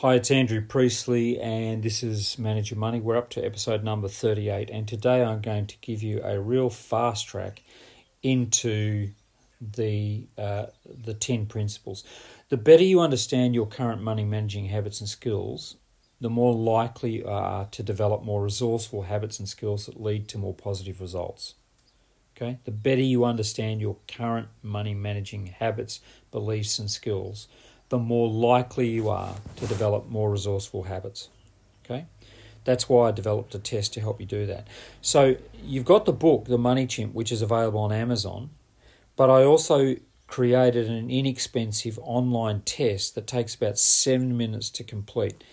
Hi, it's Andrew Priestley, and this is Manage Your Money. We're up to episode number 38, and today I'm going to give you a real fast track into the uh, the 10 principles. The better you understand your current money managing habits and skills, the more likely you are to develop more resourceful habits and skills that lead to more positive results. Okay? The better you understand your current money managing habits, beliefs, and skills, the more likely you are to develop more resourceful habits. Okay? That's why I developed a test to help you do that. So you've got the book, The Money Chimp, which is available on Amazon, but I also created an inexpensive online test that takes about seven minutes to complete.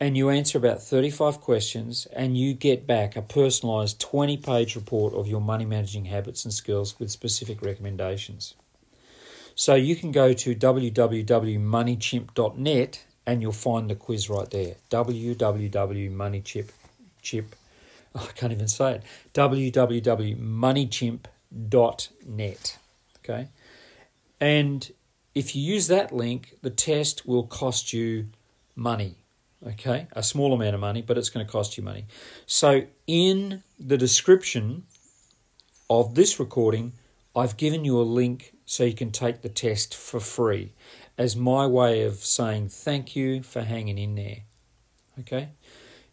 And you answer about 35 questions, and you get back a personalized 20 page report of your money managing habits and skills with specific recommendations. So you can go to www.moneychimp.net and you'll find the quiz right there. www.moneychimp chip I can't even say it. www.moneychimp.net. Okay? And if you use that link, the test will cost you money. Okay? A small amount of money, but it's going to cost you money. So in the description of this recording, I've given you a link so you can take the test for free as my way of saying thank you for hanging in there. Okay?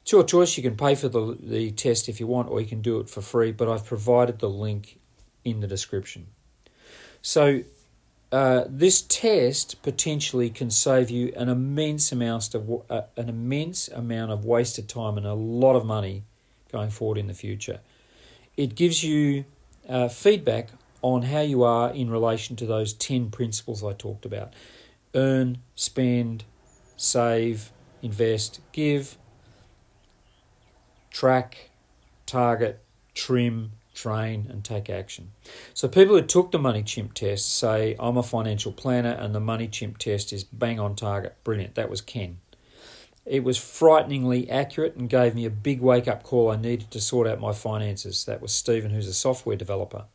It's your choice. You can pay for the, the test if you want, or you can do it for free, but I've provided the link in the description. So, uh, this test potentially can save you an immense amount of uh, an immense amount of wasted time and a lot of money going forward in the future. It gives you uh, feedback on how you are in relation to those 10 principles I talked about earn, spend, save, invest, give, track, target, trim, train, and take action. So, people who took the Money Chimp test say, I'm a financial planner, and the Money Chimp test is bang on target. Brilliant. That was Ken. It was frighteningly accurate and gave me a big wake up call I needed to sort out my finances. That was Stephen, who's a software developer.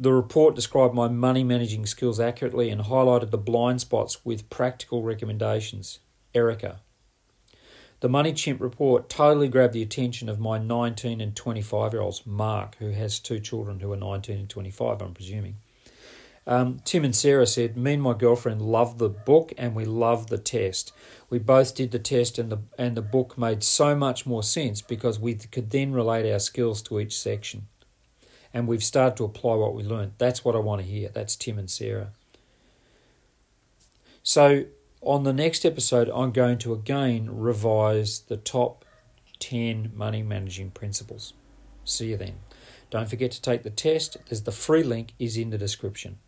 The report described my money managing skills accurately and highlighted the blind spots with practical recommendations. Erica. The Money Chimp report totally grabbed the attention of my 19 and 25 year olds, Mark, who has two children who are 19 and 25, I'm presuming. Um, Tim and Sarah said, Me and my girlfriend loved the book and we loved the test. We both did the test, and the, and the book made so much more sense because we could then relate our skills to each section and we've started to apply what we learned. That's what I want to hear. That's Tim and Sarah. So, on the next episode, I'm going to again revise the top 10 money managing principles. See you then. Don't forget to take the test, as the free link is in the description.